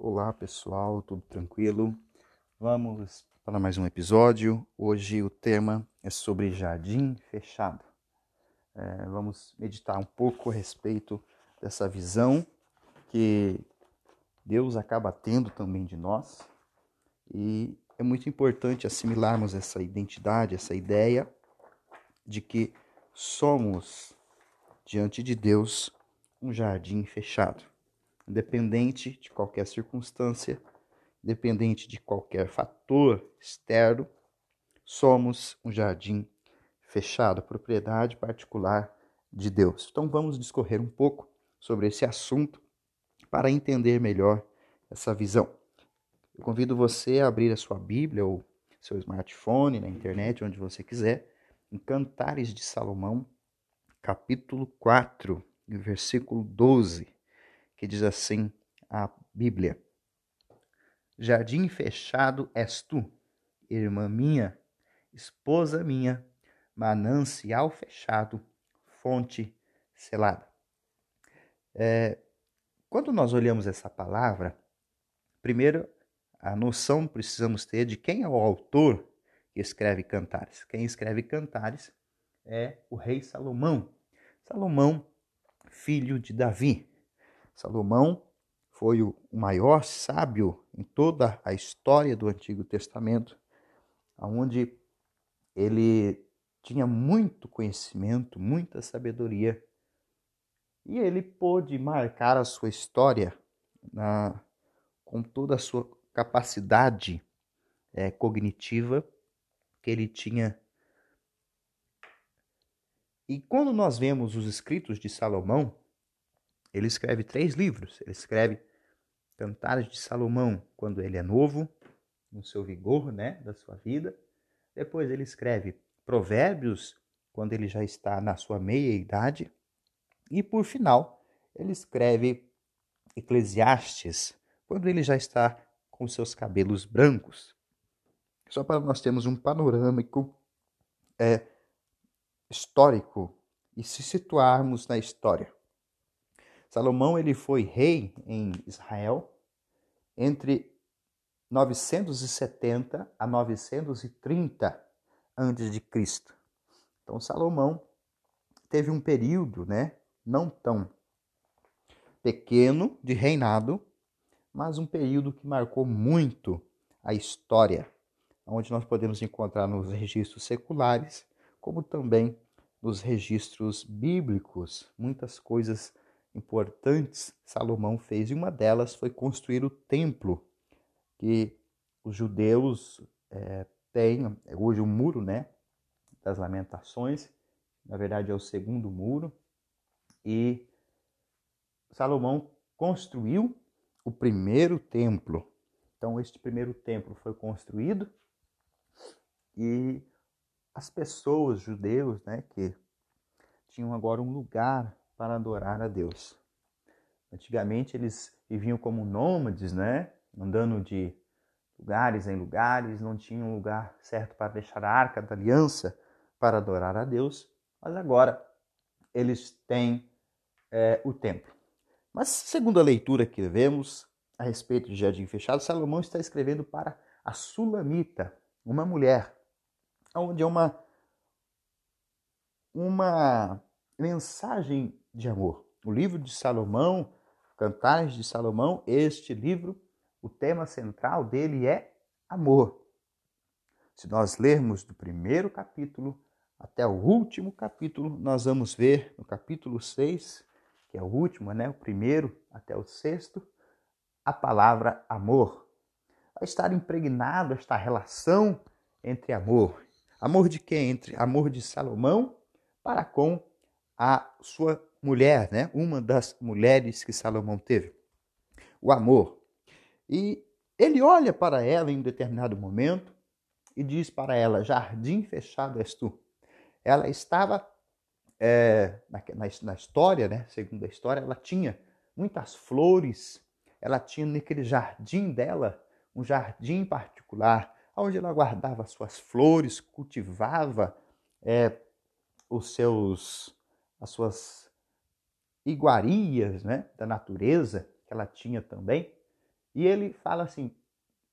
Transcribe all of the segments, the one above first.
Olá pessoal, tudo tranquilo? Vamos para mais um episódio. Hoje o tema é sobre jardim fechado. É, vamos meditar um pouco a respeito dessa visão que Deus acaba tendo também de nós e é muito importante assimilarmos essa identidade, essa ideia de que somos diante de Deus um jardim fechado independente de qualquer circunstância, independente de qualquer fator externo, somos um jardim fechado, propriedade particular de Deus. Então vamos discorrer um pouco sobre esse assunto para entender melhor essa visão. Eu convido você a abrir a sua Bíblia ou seu smartphone, na internet, onde você quiser, em Cantares de Salomão, capítulo 4, versículo 12 que diz assim a Bíblia: Jardim fechado és tu, irmã minha, esposa minha, manancial fechado, fonte selada. É, quando nós olhamos essa palavra, primeiro a noção precisamos ter de quem é o autor que escreve Cantares. Quem escreve Cantares é o rei Salomão. Salomão, filho de Davi. Salomão foi o maior sábio em toda a história do Antigo Testamento, onde ele tinha muito conhecimento, muita sabedoria, e ele pôde marcar a sua história na, com toda a sua capacidade é, cognitiva que ele tinha. E quando nós vemos os escritos de Salomão, ele escreve três livros. Ele escreve Cantares de Salomão quando ele é novo, no seu vigor, né, da sua vida. Depois ele escreve Provérbios quando ele já está na sua meia idade. E por final, ele escreve Eclesiastes quando ele já está com seus cabelos brancos. Só para nós termos um panorâmico é, histórico e se situarmos na história. Salomão ele foi rei em Israel entre 970 a 930 antes de Cristo. Então Salomão teve um período, né, não tão pequeno de reinado, mas um período que marcou muito a história, onde nós podemos encontrar nos registros seculares, como também nos registros bíblicos, muitas coisas importantes Salomão fez, e uma delas foi construir o templo que os judeus é, têm, hoje o muro né, das lamentações, na verdade é o segundo muro, e Salomão construiu o primeiro templo. Então, este primeiro templo foi construído e as pessoas, judeus, né, que tinham agora um lugar para adorar a Deus. Antigamente eles viviam como nômades, né? Andando de lugares em lugares, não tinham lugar certo para deixar a arca da aliança para adorar a Deus, mas agora eles têm é, o templo. Mas, segundo a leitura que vemos a respeito de Jardim Fechado, Salomão está escrevendo para a Sulamita, uma mulher, onde é uma, uma mensagem de amor. O livro de Salomão, Cantares de Salomão, este livro, o tema central dele é amor. Se nós lermos do primeiro capítulo até o último capítulo, nós vamos ver no capítulo 6, que é o último, né, o primeiro até o sexto, a palavra amor. Vai estar impregnado esta relação entre amor. Amor de quem? Entre amor de Salomão para com a sua mulher, né? Uma das mulheres que Salomão teve. O amor. E ele olha para ela em um determinado momento e diz para ela: Jardim fechado és tu. Ela estava é, na, na, na, história, né? Segundo a história, ela tinha muitas flores. Ela tinha naquele jardim dela um jardim particular, onde ela guardava suas flores, cultivava é, os seus as suas iguarias né, da natureza que ela tinha também. E ele fala assim: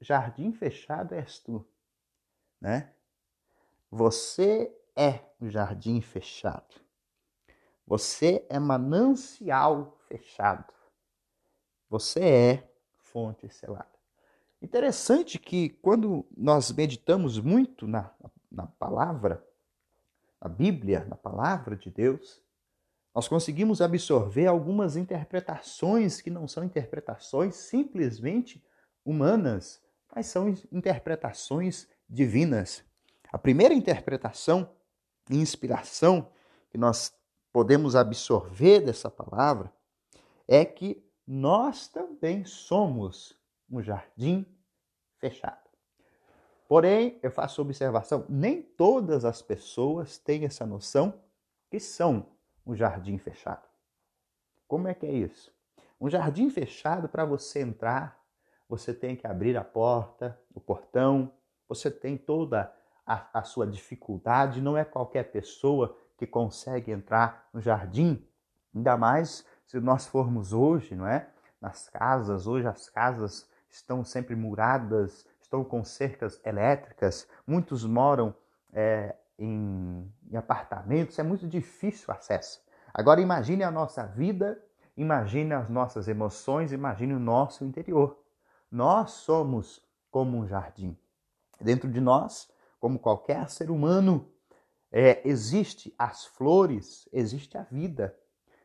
jardim fechado és tu, né? Você é o jardim fechado. Você é manancial fechado. Você é fonte selada. Interessante que quando nós meditamos muito na, na palavra, na Bíblia, na palavra de Deus, nós conseguimos absorver algumas interpretações que não são interpretações simplesmente humanas, mas são interpretações divinas. A primeira interpretação e inspiração que nós podemos absorver dessa palavra é que nós também somos um jardim fechado. Porém, eu faço observação: nem todas as pessoas têm essa noção que são um jardim fechado. Como é que é isso? Um jardim fechado, para você entrar, você tem que abrir a porta, o portão, você tem toda a, a sua dificuldade, não é qualquer pessoa que consegue entrar no jardim, ainda mais se nós formos hoje, não é? Nas casas, hoje as casas estão sempre muradas, estão com cercas elétricas, muitos moram é, em, em apartamentos, é muito difícil o acesso. Agora imagine a nossa vida, imagine as nossas emoções, imagine o nosso interior. Nós somos como um jardim. Dentro de nós, como qualquer ser humano, é, existe as flores, existe a vida,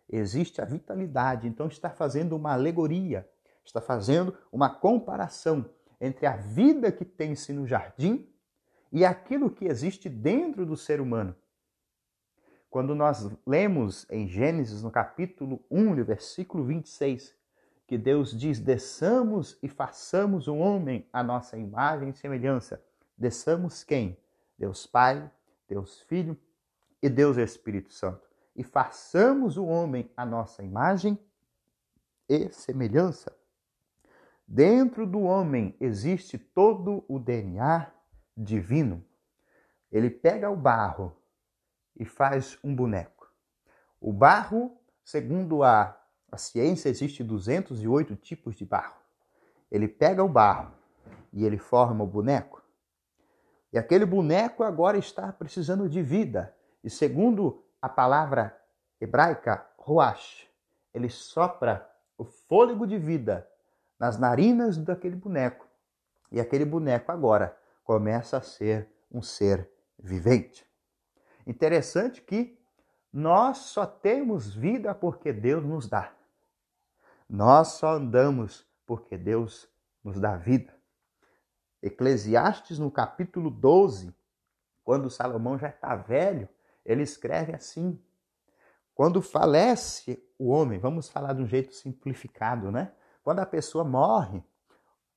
existe a vitalidade. Então está fazendo uma alegoria, está fazendo uma comparação entre a vida que tem-se no jardim e aquilo que existe dentro do ser humano. Quando nós lemos em Gênesis, no capítulo 1, no versículo 26, que Deus diz: desçamos e façamos um homem à nossa imagem e semelhança. Desçamos quem? Deus Pai, Deus Filho e Deus Espírito Santo. E façamos o homem à nossa imagem e semelhança. Dentro do homem existe todo o DNA divino. Ele pega o barro e faz um boneco. O barro, segundo a, a ciência, existe 208 tipos de barro. Ele pega o barro e ele forma o boneco. E aquele boneco agora está precisando de vida. E segundo a palavra hebraica, ruach, ele sopra o fôlego de vida nas narinas daquele boneco. E aquele boneco agora começa a ser um ser vivente. Interessante que nós só temos vida porque Deus nos dá. Nós só andamos porque Deus nos dá vida. Eclesiastes, no capítulo 12, quando Salomão já está velho, ele escreve assim: quando falece o homem, vamos falar de um jeito simplificado, né? Quando a pessoa morre,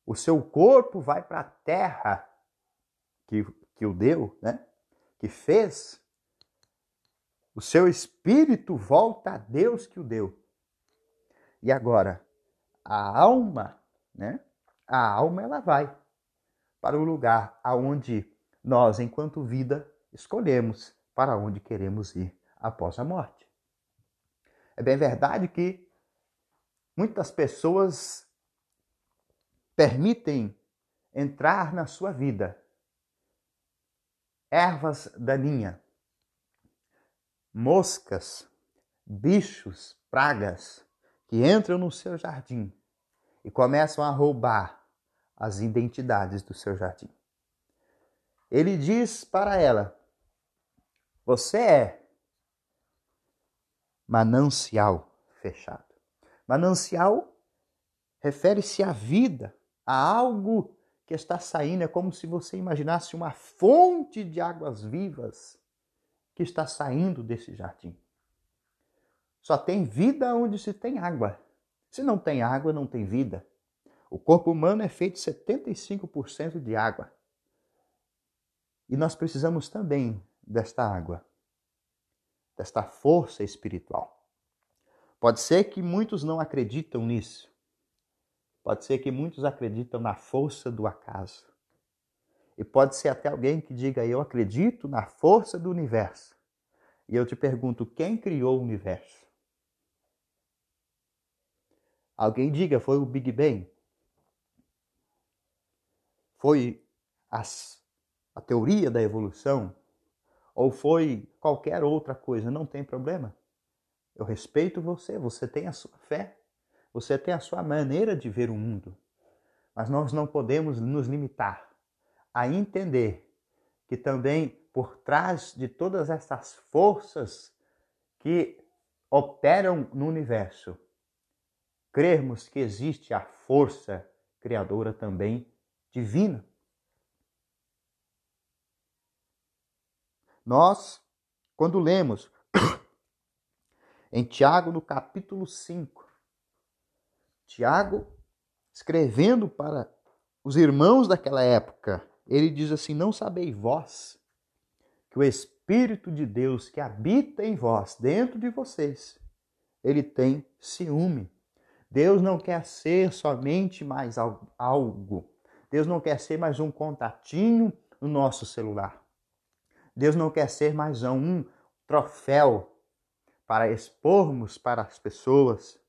o seu corpo vai para a terra que, que o deu, né? Que fez, o seu espírito volta a Deus que o deu. E agora, a alma, né? A alma ela vai para o lugar aonde nós, enquanto vida, escolhemos para onde queremos ir após a morte. É bem verdade que muitas pessoas permitem entrar na sua vida ervas daninhas, moscas, bichos, pragas que entram no seu jardim e começam a roubar as identidades do seu jardim. Ele diz para ela: Você é manancial fechado. Manancial refere-se à vida, a algo que está saindo. É como se você imaginasse uma fonte de águas vivas que está saindo desse jardim. Só tem vida onde se tem água. Se não tem água, não tem vida. O corpo humano é feito 75% de água. E nós precisamos também desta água, desta força espiritual. Pode ser que muitos não acreditam nisso. Pode ser que muitos acreditam na força do acaso. E pode ser até alguém que diga: Eu acredito na força do universo. E eu te pergunto: quem criou o universo? Alguém diga: Foi o Big Bang? foi as, a teoria da evolução, ou foi qualquer outra coisa, não tem problema. Eu respeito você, você tem a sua fé, você tem a sua maneira de ver o mundo. Mas nós não podemos nos limitar a entender que também por trás de todas essas forças que operam no universo, crermos que existe a força criadora também divina. Nós, quando lemos em Tiago, no capítulo 5, Tiago, escrevendo para os irmãos daquela época, ele diz assim: Não sabeis vós que o Espírito de Deus que habita em vós, dentro de vocês, ele tem ciúme. Deus não quer ser somente mais algo. Deus não quer ser mais um contatinho no nosso celular. Deus não quer ser mais um troféu para expormos para as pessoas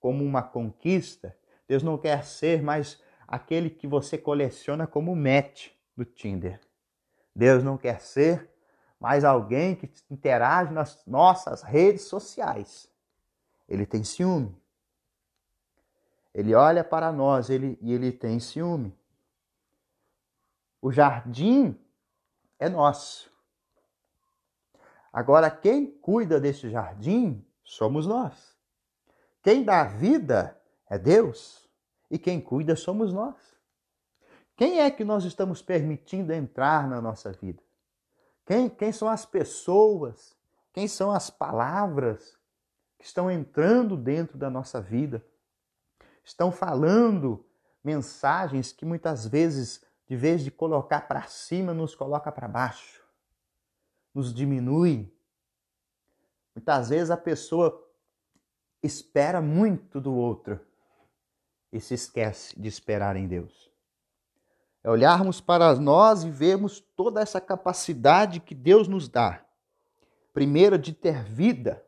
como uma conquista. Deus não quer ser mais aquele que você coleciona como match do Tinder. Deus não quer ser mais alguém que interage nas nossas redes sociais. Ele tem ciúme. Ele olha para nós ele, e ele tem ciúme. O jardim é nosso. Agora, quem cuida desse jardim somos nós. Quem dá vida é Deus e quem cuida somos nós. Quem é que nós estamos permitindo entrar na nossa vida? Quem, quem são as pessoas? Quem são as palavras que estão entrando dentro da nossa vida? Estão falando mensagens que muitas vezes, de vez de colocar para cima, nos coloca para baixo, nos diminui. Muitas vezes a pessoa espera muito do outro e se esquece de esperar em Deus. É olharmos para nós e vermos toda essa capacidade que Deus nos dá. Primeiro, de ter vida,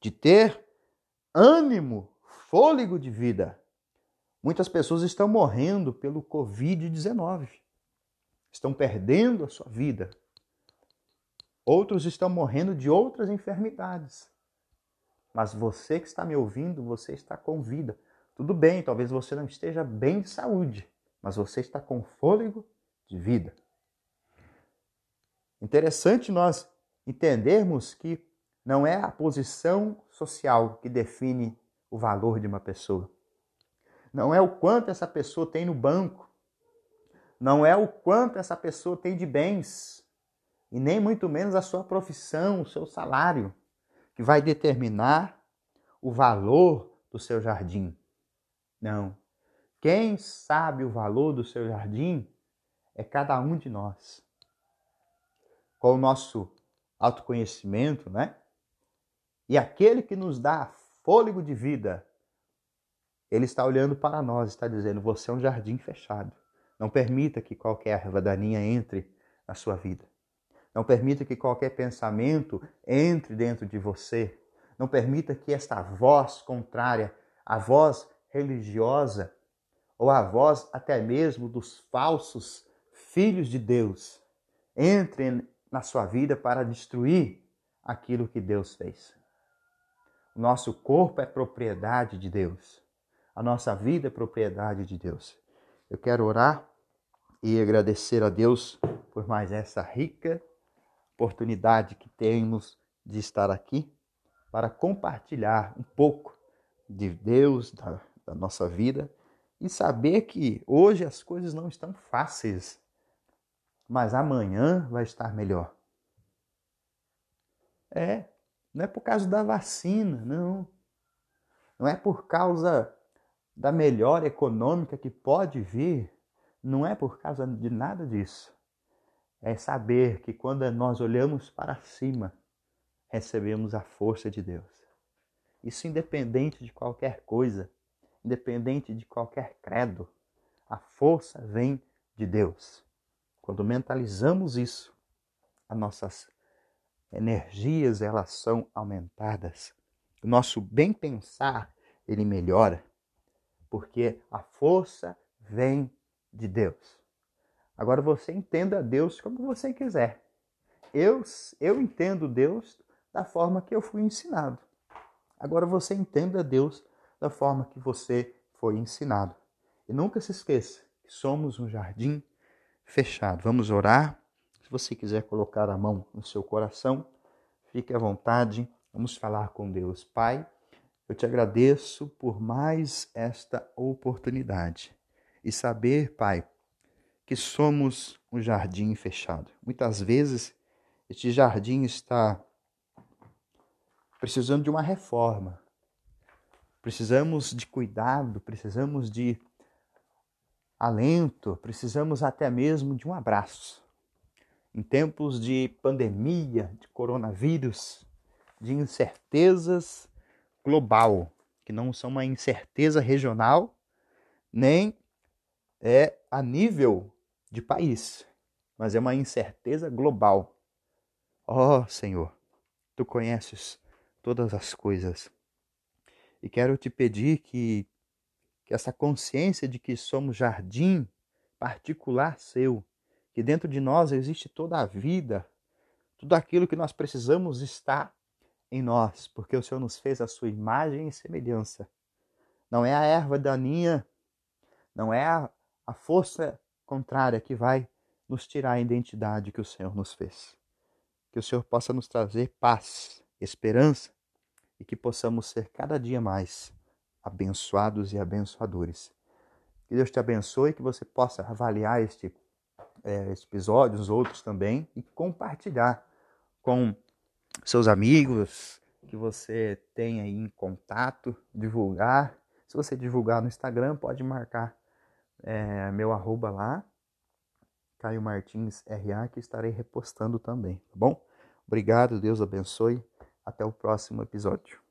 de ter ânimo, fôlego de vida. Muitas pessoas estão morrendo pelo Covid-19, estão perdendo a sua vida. Outros estão morrendo de outras enfermidades. Mas você que está me ouvindo, você está com vida. Tudo bem, talvez você não esteja bem de saúde, mas você está com fôlego de vida. Interessante nós entendermos que não é a posição social que define o valor de uma pessoa. Não é o quanto essa pessoa tem no banco. Não é o quanto essa pessoa tem de bens. E nem muito menos a sua profissão, o seu salário que vai determinar o valor do seu jardim. Não. Quem sabe o valor do seu jardim é cada um de nós. Com o nosso autoconhecimento, né? E aquele que nos dá fôlego de vida, ele está olhando para nós, está dizendo: você é um jardim fechado. Não permita que qualquer erva daninha entre na sua vida. Não permita que qualquer pensamento entre dentro de você. Não permita que esta voz contrária, a voz religiosa, ou a voz até mesmo dos falsos filhos de Deus, entre na sua vida para destruir aquilo que Deus fez. O nosso corpo é propriedade de Deus. A nossa vida é propriedade de Deus. Eu quero orar e agradecer a Deus por mais essa rica oportunidade que temos de estar aqui para compartilhar um pouco de Deus, da, da nossa vida e saber que hoje as coisas não estão fáceis, mas amanhã vai estar melhor. É, não é por causa da vacina, não. Não é por causa da melhora econômica que pode vir, não é por causa de nada disso é saber que quando nós olhamos para cima, recebemos a força de Deus. Isso independente de qualquer coisa, independente de qualquer credo, a força vem de Deus. Quando mentalizamos isso, as nossas energias elas são aumentadas. O nosso bem pensar ele melhora, porque a força vem de Deus. Agora você entenda Deus como você quiser. Eu, eu entendo Deus da forma que eu fui ensinado. Agora você entenda Deus da forma que você foi ensinado. E nunca se esqueça que somos um jardim fechado. Vamos orar. Se você quiser colocar a mão no seu coração, fique à vontade. Vamos falar com Deus. Pai, eu te agradeço por mais esta oportunidade. E saber, Pai, que somos um jardim fechado. Muitas vezes este jardim está precisando de uma reforma. Precisamos de cuidado, precisamos de alento, precisamos até mesmo de um abraço. Em tempos de pandemia, de coronavírus, de incertezas global, que não são uma incerteza regional, nem é a nível de país, mas é uma incerteza global. Ó oh, Senhor, tu conheces todas as coisas. E quero te pedir que, que essa consciência de que somos jardim particular seu, que dentro de nós existe toda a vida, tudo aquilo que nós precisamos está em nós, porque o Senhor nos fez a sua imagem e semelhança. Não é a erva daninha, não é a, a força contrária que vai nos tirar a identidade que o Senhor nos fez. Que o Senhor possa nos trazer paz, esperança e que possamos ser cada dia mais abençoados e abençoadores. Que Deus te abençoe, que você possa avaliar este, é, este episódio, os outros também, e compartilhar com seus amigos que você tem aí em contato, divulgar. Se você divulgar no Instagram, pode marcar é, meu arroba lá, Caio Martins RA, que estarei repostando também, tá bom? Obrigado, Deus abençoe. Até o próximo episódio.